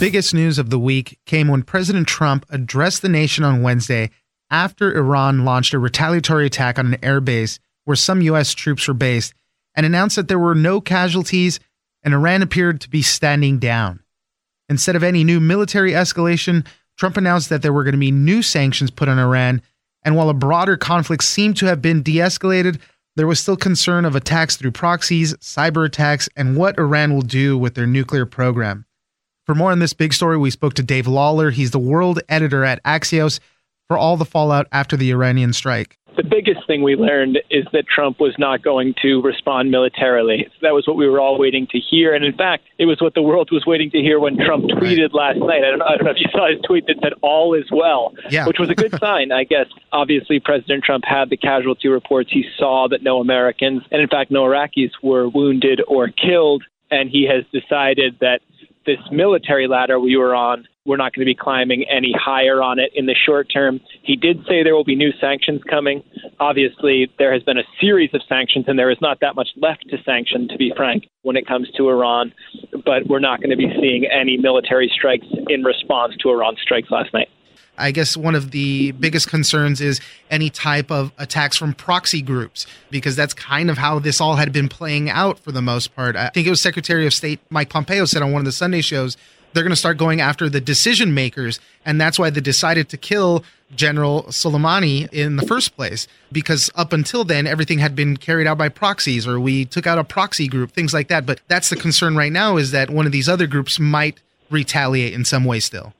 Biggest news of the week came when President Trump addressed the nation on Wednesday after Iran launched a retaliatory attack on an air base where some U.S. troops were based and announced that there were no casualties and Iran appeared to be standing down. Instead of any new military escalation, Trump announced that there were going to be new sanctions put on Iran. And while a broader conflict seemed to have been de escalated, there was still concern of attacks through proxies, cyber attacks, and what Iran will do with their nuclear program. For more on this big story, we spoke to Dave Lawler. He's the world editor at Axios for all the fallout after the Iranian strike. The biggest thing we learned is that Trump was not going to respond militarily. That was what we were all waiting to hear. And in fact, it was what the world was waiting to hear when Trump tweeted last night. I don't, I don't know if you saw his tweet that said, all is well, yeah. which was a good sign, I guess. Obviously, President Trump had the casualty reports. He saw that no Americans, and in fact, no Iraqis, were wounded or killed. And he has decided that this military ladder we were on, we're not going to be climbing any higher on it in the short term. He did say there will be new sanctions coming. Obviously, there has been a series of sanctions, and there is not that much left to sanction, to be frank, when it comes to Iran. But we're not going to be seeing any military strikes in response to Iran's strikes last night. I guess one of the biggest concerns is any type of attacks from proxy groups, because that's kind of how this all had been playing out for the most part. I think it was Secretary of State Mike Pompeo said on one of the Sunday shows they're going to start going after the decision makers. And that's why they decided to kill General Soleimani in the first place, because up until then, everything had been carried out by proxies or we took out a proxy group, things like that. But that's the concern right now is that one of these other groups might retaliate in some way still.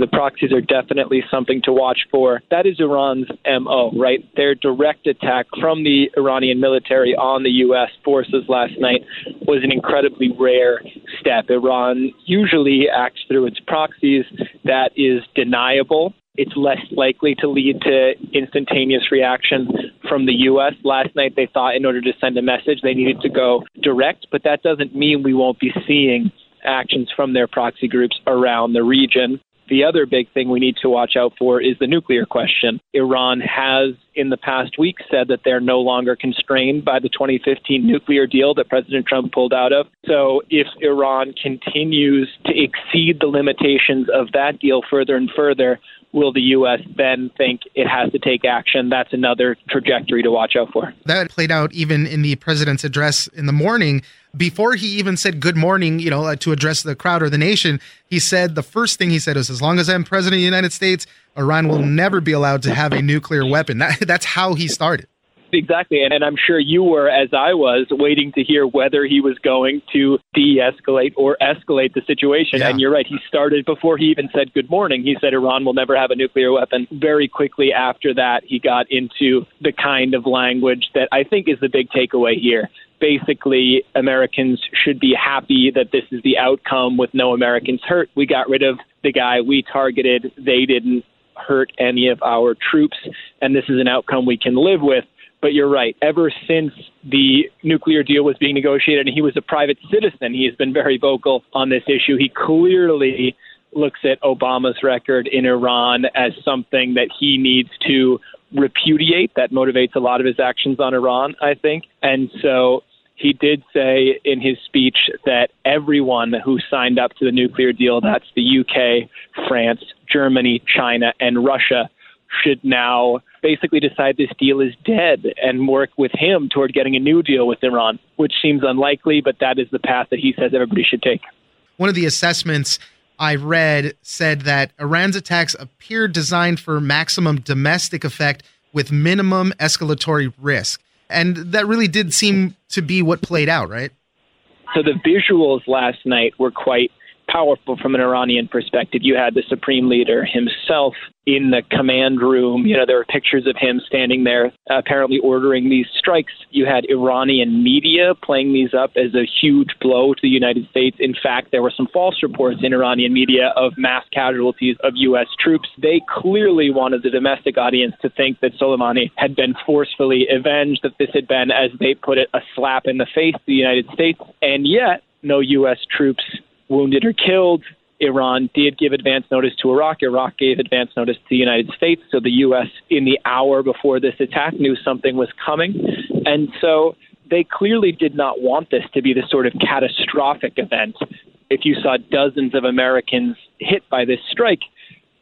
The proxies are definitely something to watch for. That is Iran's MO, right? Their direct attack from the Iranian military on the U.S. forces last night was an incredibly rare step. Iran usually acts through its proxies. That is deniable. It's less likely to lead to instantaneous reaction from the U.S. Last night, they thought in order to send a message, they needed to go direct, but that doesn't mean we won't be seeing actions from their proxy groups around the region. The other big thing we need to watch out for is the nuclear question. Iran has, in the past week, said that they're no longer constrained by the 2015 nuclear deal that President Trump pulled out of. So if Iran continues to exceed the limitations of that deal further and further, will the U.S. then think it has to take action? That's another trajectory to watch out for. That played out even in the president's address in the morning. Before he even said good morning, you know, uh, to address the crowd or the nation, he said the first thing he said was, "As long as I'm president of the United States, Iran will never be allowed to have a nuclear weapon." That, that's how he started. Exactly. And, and I'm sure you were, as I was, waiting to hear whether he was going to de escalate or escalate the situation. Yeah. And you're right. He started before he even said good morning. He said Iran will never have a nuclear weapon. Very quickly after that, he got into the kind of language that I think is the big takeaway here. Basically, Americans should be happy that this is the outcome with no Americans hurt. We got rid of the guy we targeted. They didn't hurt any of our troops, and this is an outcome we can live with. But you're right. Ever since the nuclear deal was being negotiated and he was a private citizen, he has been very vocal on this issue. He clearly looks at Obama's record in Iran as something that he needs to repudiate. That motivates a lot of his actions on Iran, I think. And so he did say in his speech that everyone who signed up to the nuclear deal that's the UK, France, Germany, China, and Russia should now basically decide this deal is dead and work with him toward getting a new deal with Iran, which seems unlikely, but that is the path that he says everybody should take. One of the assessments I read said that Iran's attacks appear designed for maximum domestic effect with minimum escalatory risk. And that really did seem to be what played out, right? So the visuals last night were quite powerful from an Iranian perspective. You had the supreme leader himself in the command room. You know, there were pictures of him standing there, apparently ordering these strikes. You had Iranian media playing these up as a huge blow to the United States. In fact, there were some false reports in Iranian media of mass casualties of U.S. troops. They clearly wanted the domestic audience to think that Soleimani had been forcefully avenged, that this had been, as they put it, a slap in the face to the United States. And yet, no U.S. troops wounded or killed. Iran did give advance notice to Iraq. Iraq gave advance notice to the United States. So the U.S., in the hour before this attack, knew something was coming. And so they clearly did not want this to be the sort of catastrophic event. If you saw dozens of Americans hit by this strike,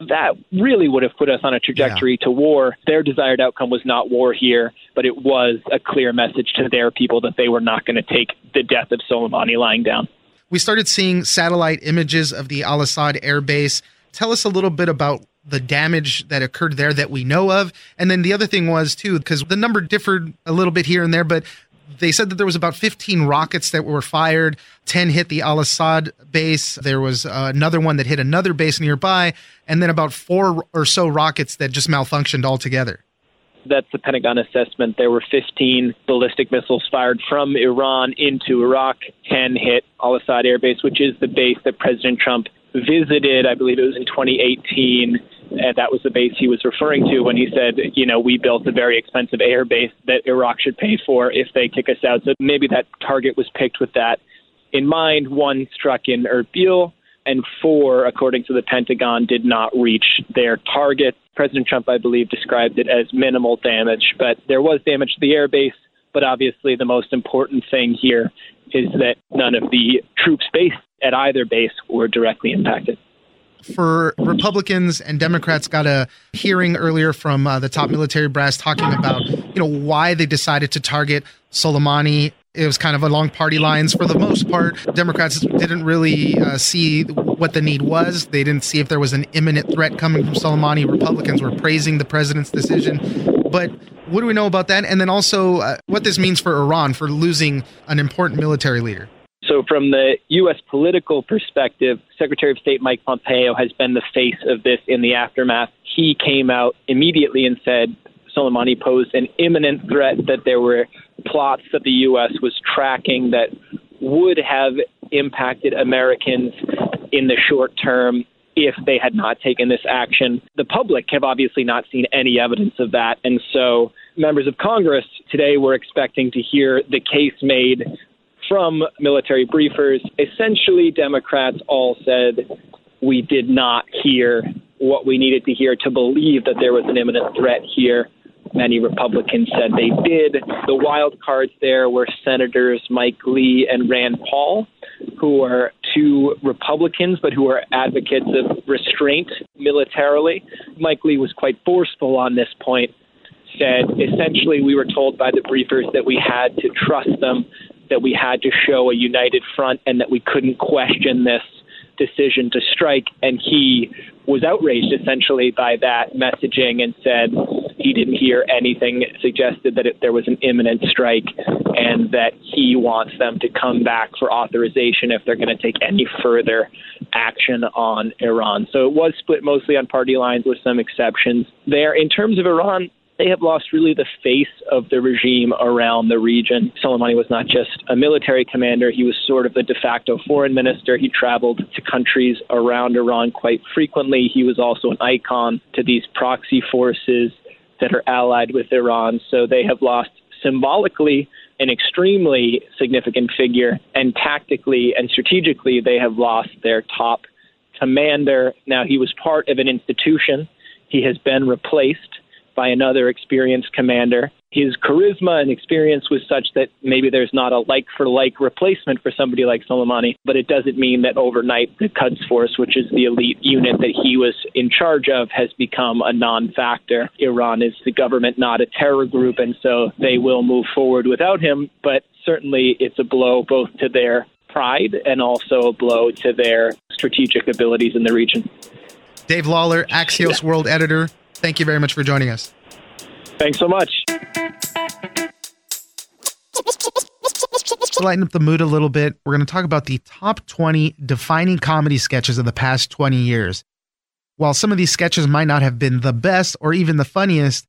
that really would have put us on a trajectory yeah. to war. Their desired outcome was not war here, but it was a clear message to their people that they were not going to take the death of Soleimani lying down we started seeing satellite images of the Al Asad air base. Tell us a little bit about the damage that occurred there that we know of. And then the other thing was, too, because the number differed a little bit here and there, but they said that there was about 15 rockets that were fired 10 hit the al-asad base there was uh, another one that hit another base nearby and then about four or so rockets that just malfunctioned altogether that's the Pentagon assessment. There were 15 ballistic missiles fired from Iran into Iraq. 10 hit Al Asad Air Base, which is the base that President Trump visited, I believe it was in 2018. And that was the base he was referring to when he said, you know, we built a very expensive air base that Iraq should pay for if they kick us out. So maybe that target was picked with that in mind. One struck in Erbil and four, according to the Pentagon, did not reach their target. President Trump, I believe, described it as minimal damage, but there was damage to the airbase. But obviously, the most important thing here is that none of the troops based at either base were directly impacted for Republicans and Democrats got a hearing earlier from uh, the top military brass talking about you know why they decided to target Soleimani it was kind of along party lines for the most part. Democrats didn't really uh, see what the need was. They didn't see if there was an imminent threat coming from Soleimani. Republicans were praising the president's decision. But what do we know about that? And then also uh, what this means for Iran for losing an important military leader. So, from the U.S. political perspective, Secretary of State Mike Pompeo has been the face of this in the aftermath. He came out immediately and said Soleimani posed an imminent threat, that there were plots that the U.S. was tracking that would have impacted Americans in the short term if they had not taken this action. The public have obviously not seen any evidence of that. And so members of Congress today were expecting to hear the case made from military briefers. Essentially, Democrats all said we did not hear what we needed to hear to believe that there was an imminent threat here. Many Republicans said they did. The wild cards there were Senators Mike Lee and Rand Paul, who are two Republicans, but who are advocates of restraint militarily. Mike Lee was quite forceful on this point, said essentially we were told by the briefers that we had to trust them, that we had to show a united front, and that we couldn't question this decision to strike. And he was outraged essentially by that messaging and said he didn't hear anything that suggested that it, there was an imminent strike and that he wants them to come back for authorization if they're going to take any further action on Iran. So it was split mostly on party lines with some exceptions there. In terms of Iran, they have lost really the face of the regime around the region. Soleimani was not just a military commander, he was sort of the de facto foreign minister. He traveled to countries around Iran quite frequently. He was also an icon to these proxy forces that are allied with Iran. So they have lost symbolically an extremely significant figure, and tactically and strategically, they have lost their top commander. Now, he was part of an institution. He has been replaced by another experienced commander. His charisma and experience was such that maybe there's not a like for like replacement for somebody like Soleimani, but it doesn't mean that overnight the Quds Force, which is the elite unit that he was in charge of, has become a non factor. Iran is the government, not a terror group, and so they will move forward without him, but certainly it's a blow both to their pride and also a blow to their strategic abilities in the region. Dave Lawler, Axios yeah. World Editor. Thank you very much for joining us. Thanks so much. To lighten up the mood a little bit, we're going to talk about the top 20 defining comedy sketches of the past 20 years. While some of these sketches might not have been the best or even the funniest,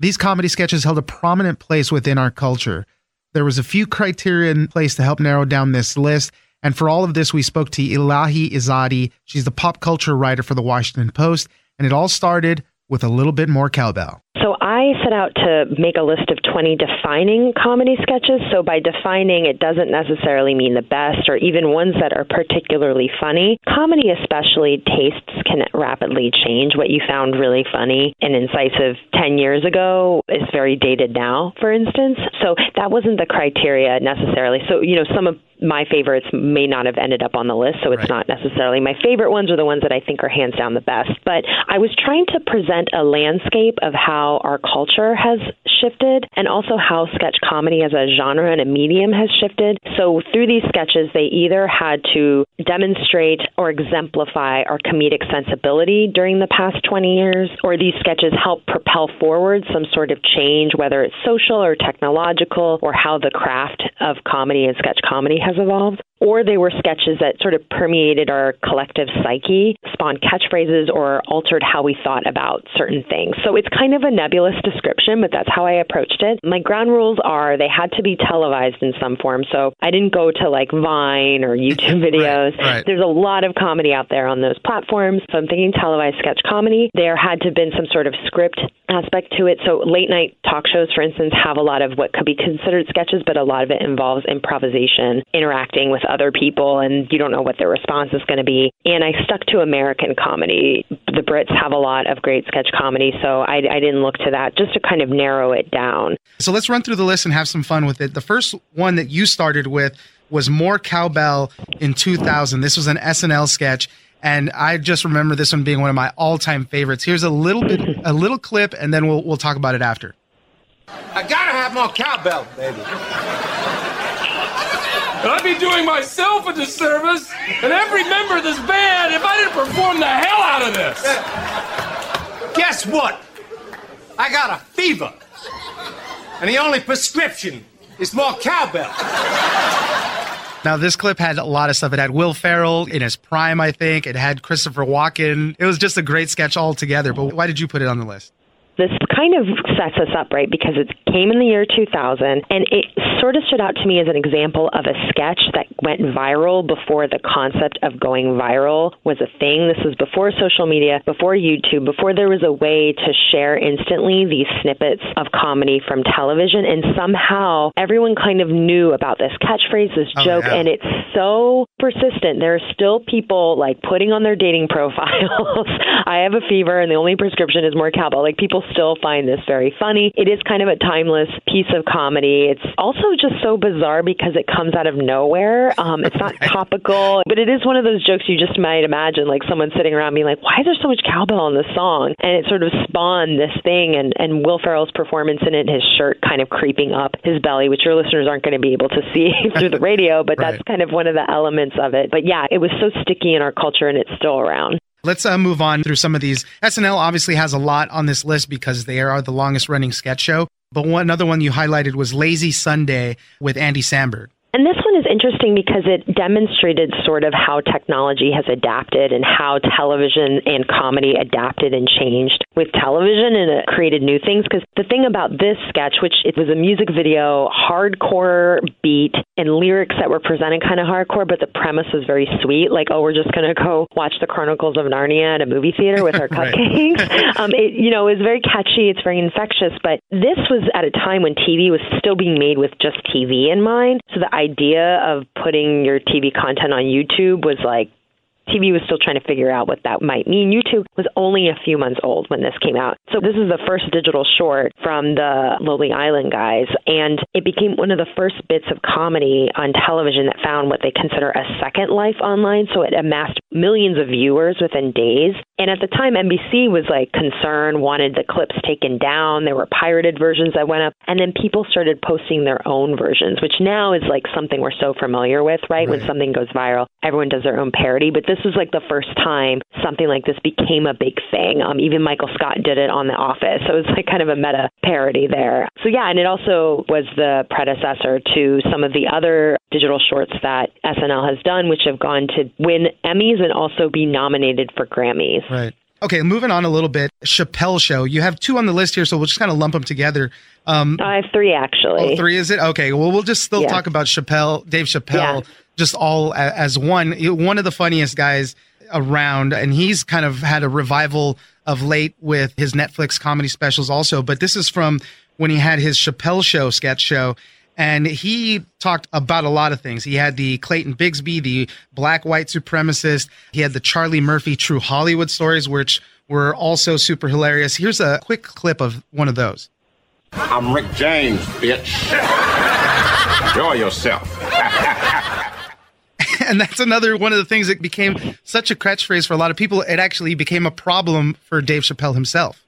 these comedy sketches held a prominent place within our culture. There was a few criteria in place to help narrow down this list, and for all of this, we spoke to Elahe Izadi. She's the pop culture writer for the Washington Post, and it all started with a little bit more cowbell. So I set out to make a list of 20 defining comedy sketches. So by defining, it doesn't necessarily mean the best or even ones that are particularly funny. Comedy, especially, tastes can rapidly change. What you found really funny and incisive 10 years ago is very dated now, for instance. So that wasn't the criteria necessarily. So, you know, some of my favorites may not have ended up on the list, so it's right. not necessarily my favorite ones are the ones that I think are hands down the best. But I was trying to present a landscape of how our culture has shifted and also how sketch comedy as a genre and a medium has shifted. So through these sketches, they either had to demonstrate or exemplify our comedic sensibility during the past 20 years, or these sketches help propel forward some sort of change, whether it's social or technological, or how the craft of comedy and sketch comedy has evolved, or they were sketches that sort of permeated our collective psyche, spawned catchphrases, or altered how we thought about certain things. So it's kind of a nebulous description, but that's how I approached it. My ground rules are they had to be televised in some form. So I didn't go to like Vine or YouTube videos. right, right. There's a lot of comedy out there on those platforms. So I'm thinking televised sketch comedy. There had to have been some sort of script aspect to it. So late night talk shows, for instance, have a lot of what could be considered sketches, but a lot of it involves improvisation, interacting with other people, and you don't know what their response is going to be. And I stuck to American comedy. The Brits have a lot of great sketch comedy, so I, I didn't look to that just to kind of narrow it down. So let's run through the list and have some fun with it. The first one that you started with was More Cowbell in 2000. This was an SNL sketch and I just remember this one being one of my all-time favorites. Here's a little bit, a little clip, and then we'll we'll talk about it after. I gotta have more cowbell, baby. I'd be doing myself a disservice and every member of this band if I didn't perform the hell out of this. Guess what? I got a fever. And the only prescription is more cowbell. Now, this clip had a lot of stuff. It had Will Ferrell in his prime, I think. It had Christopher Walken. It was just a great sketch altogether. But why did you put it on the list? This kind of sets us up, right? Because it came in the year 2000, and it sort of stood out to me as an example of a sketch that went viral before the concept of going viral was a thing. This was before social media, before YouTube, before there was a way to share instantly these snippets of comedy from television, and somehow everyone kind of knew about this catchphrase, this oh, joke, yeah. and it's so persistent. There are still people like putting on their dating profiles, I have a fever, and the only prescription is more cowbell. Like people still find this very funny. It is kind of a timeless piece of comedy. It's also just so bizarre because it comes out of nowhere. Um, it's not topical, but it is one of those jokes you just might imagine, like someone sitting around being like, "Why is there so much cowbell in this song?" And it sort of spawned this thing, and and Will Ferrell's performance in it, his shirt kind of creeping up his belly, which your listeners aren't going to be able to see through the radio, but right. that's kind of one of the elements of it. But yeah, it was so sticky in our culture, and it's still around. Let's uh, move on through some of these. SNL obviously has a lot on this list because they are the longest running sketch show. But one another one you highlighted was Lazy Sunday with Andy Samberg. And this one is interesting because it demonstrated sort of how technology has adapted and how television and comedy adapted and changed with television and it created new things. Because the thing about this sketch, which it was a music video, hardcore beat, and lyrics that were presented kind of hardcore, but the premise was very sweet. Like, oh, we're just going to go watch the Chronicles of Narnia at a movie theater with our cupcakes. um, it, you know, it was very catchy. It's very infectious. But this was at a time when TV was still being made with just TV in mind. So the idea of putting your TV content on YouTube was like TV was still trying to figure out what that might mean. YouTube was only a few months old when this came out. So this is the first digital short from the Lonely Island guys. And it became one of the first bits of comedy on television that found what they consider a second life online. So it amassed millions of viewers within days. And at the time, NBC was like concerned, wanted the clips taken down. There were pirated versions that went up. And then people started posting their own versions, which now is like something we're so familiar with, right? right? When something goes viral, everyone does their own parody. But this was like the first time something like this became a big thing. Um, even Michael Scott did it on The Office. So it was like kind of a meta parody there. So yeah, and it also was the predecessor to some of the other digital shorts that SNL has done, which have gone to win Emmys and also be nominated for Grammys. Right. Okay, moving on a little bit. Chappelle Show. You have two on the list here, so we'll just kind of lump them together. Um, I have three actually. Oh, three is it? Okay. Well, we'll just still yeah. talk about Chappelle, Dave Chappelle, yeah. just all as one. One of the funniest guys around, and he's kind of had a revival of late with his Netflix comedy specials also. But this is from when he had his Chappelle Show sketch show. And he talked about a lot of things. He had the Clayton Bigsby, the black white supremacist. He had the Charlie Murphy true Hollywood stories, which were also super hilarious. Here's a quick clip of one of those. I'm Rick James, bitch. Enjoy yourself. and that's another one of the things that became such a catchphrase for a lot of people. It actually became a problem for Dave Chappelle himself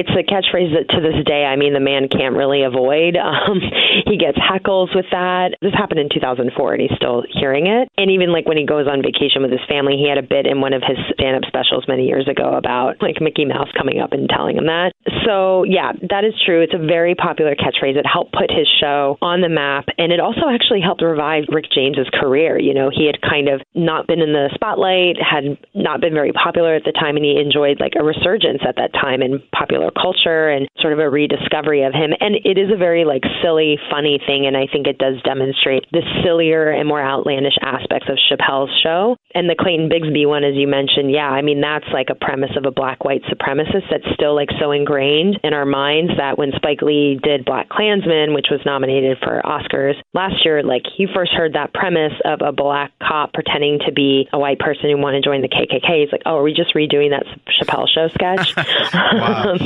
it's a catchphrase that to this day, I mean, the man can't really avoid. Um, he gets heckles with that. This happened in 2004, and he's still hearing it. And even like when he goes on vacation with his family, he had a bit in one of his stand-up specials many years ago about like Mickey Mouse coming up and telling him that. So yeah, that is true. It's a very popular catchphrase. It helped put his show on the map, and it also actually helped revive Rick James's career. You know, he had kind of not been in the spotlight, had not been very popular at the time, and he enjoyed like a resurgence at that time in popular culture and sort of a rediscovery of him. And it is a very like silly, funny thing, and I think it does demonstrate the sillier and more outlandish aspects of Chappelle's show. And the Clayton Bigsby one, as you mentioned, yeah, I mean that's like a premise of a black white supremacist that's still like so ingrained in our minds that when Spike Lee did Black Klansman, which was nominated for Oscars last year, like he first heard that premise of a black cop pretending to be a white person who wanted to join the KKK. He's like, oh, are we just redoing that Chappelle show sketch? wow.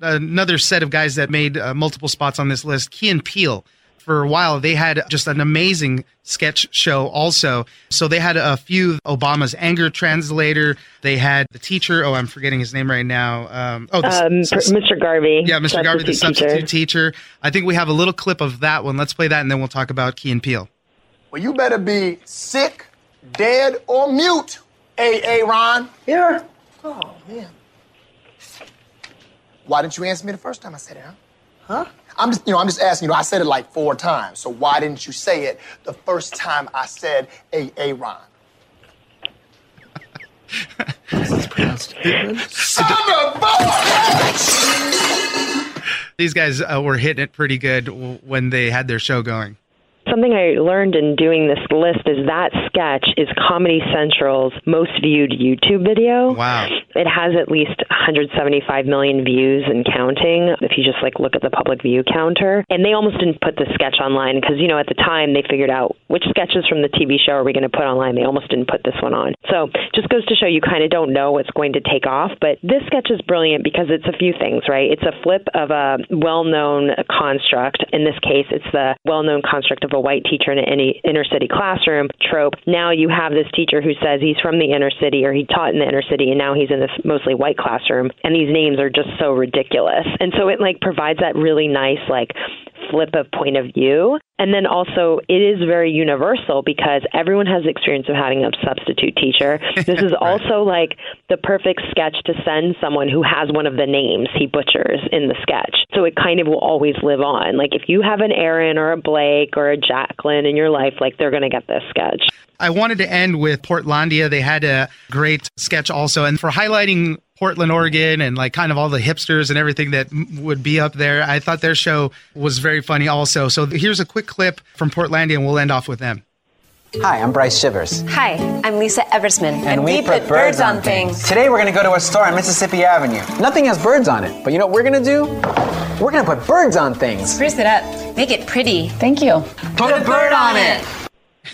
Another set of guys that made uh, multiple spots on this list. Key and Peele. For a while, they had just an amazing sketch show also. So they had a few Obama's anger translator. They had the teacher. Oh, I'm forgetting his name right now. Um, oh, the, um, Mr. Garvey. Yeah, Mr. Garvey, the substitute teacher. teacher. I think we have a little clip of that one. Let's play that, and then we'll talk about Key and Peele. Well, you better be sick, dead, or mute, A.A. Ron. Here. Oh, man. Why didn't you answer me the first time I said it, huh? Huh? I'm just, you know, I'm just asking. You know, I said it like four times. So why didn't you say it the first time I said a aaron? a Ron? this pronounced These guys uh, were hitting it pretty good when they had their show going. Something I learned in doing this list is that sketch is Comedy Central's most viewed YouTube video. Wow. It has at least 175 million views and counting if you just like look at the public view counter. And they almost didn't put the sketch online because you know at the time they figured out which sketches from the TV show are we going to put online. They almost didn't put this one on. So just goes to show you kind of don't know what's going to take off, but this sketch is brilliant because it's a few things, right? It's a flip of a well-known construct. In this case, it's the well-known construct of a white teacher in any inner city classroom trope. Now you have this teacher who says he's from the inner city or he taught in the inner city and now he's in this mostly white classroom and these names are just so ridiculous. And so it like provides that really nice like flip of point of view. And then also, it is very universal because everyone has experience of having a substitute teacher. This is also like the perfect sketch to send someone who has one of the names he butchers in the sketch. So it kind of will always live on. Like if you have an Aaron or a Blake or a Jacqueline in your life, like they're going to get this sketch. I wanted to end with Portlandia. They had a great sketch also. And for highlighting Portland, Oregon, and like kind of all the hipsters and everything that would be up there. I thought their show was very funny also. So here's a quick clip from Portlandia, and we'll end off with them. Hi, I'm Bryce Shivers. Hi, I'm Lisa Eversman. And, and we, we, put, put birds, birds, on things. Today we're going to go to a store on Mississippi Avenue. Nothing has birds on it, but you know what we're going to do? We're going to put birds on things. Spruce it up. Make it pretty. Thank you. Put, put a bird on it.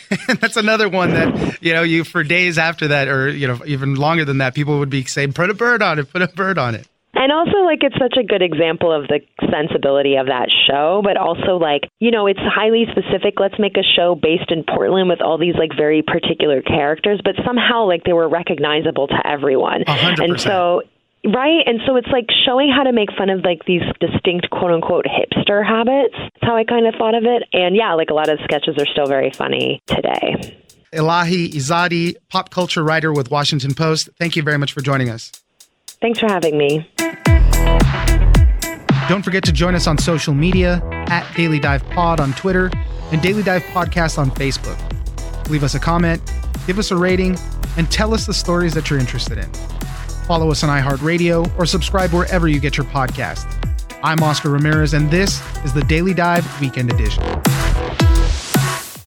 that's another one that you know you for days after that or you know even longer than that people would be saying put a bird on it put a bird on it And also, like, it's such a good example of the sensibility of that show, but also, like, you know, it's highly specific. Let's make a show based in Portland with all these, like, very particular characters, but somehow, like, they were recognizable to everyone. 100%. And so, Right. And so it's like showing how to make fun of like these distinct quote unquote hipster habits. That's how I kind of thought of it. And yeah, like a lot of sketches are still very funny today. Elahe Izadi, pop culture writer with Washington Post. Thank you very much for joining us. Thanks for having me. Don't forget to join us on social media at Daily Dive Pod on Twitter and Daily Dive Podcast on Facebook. Leave us a comment, give us a rating, and tell us the stories that you're interested in. Follow us on iHeartRadio or subscribe wherever you get your podcasts. I'm Oscar Ramirez, and this is the Daily Dive Weekend Edition.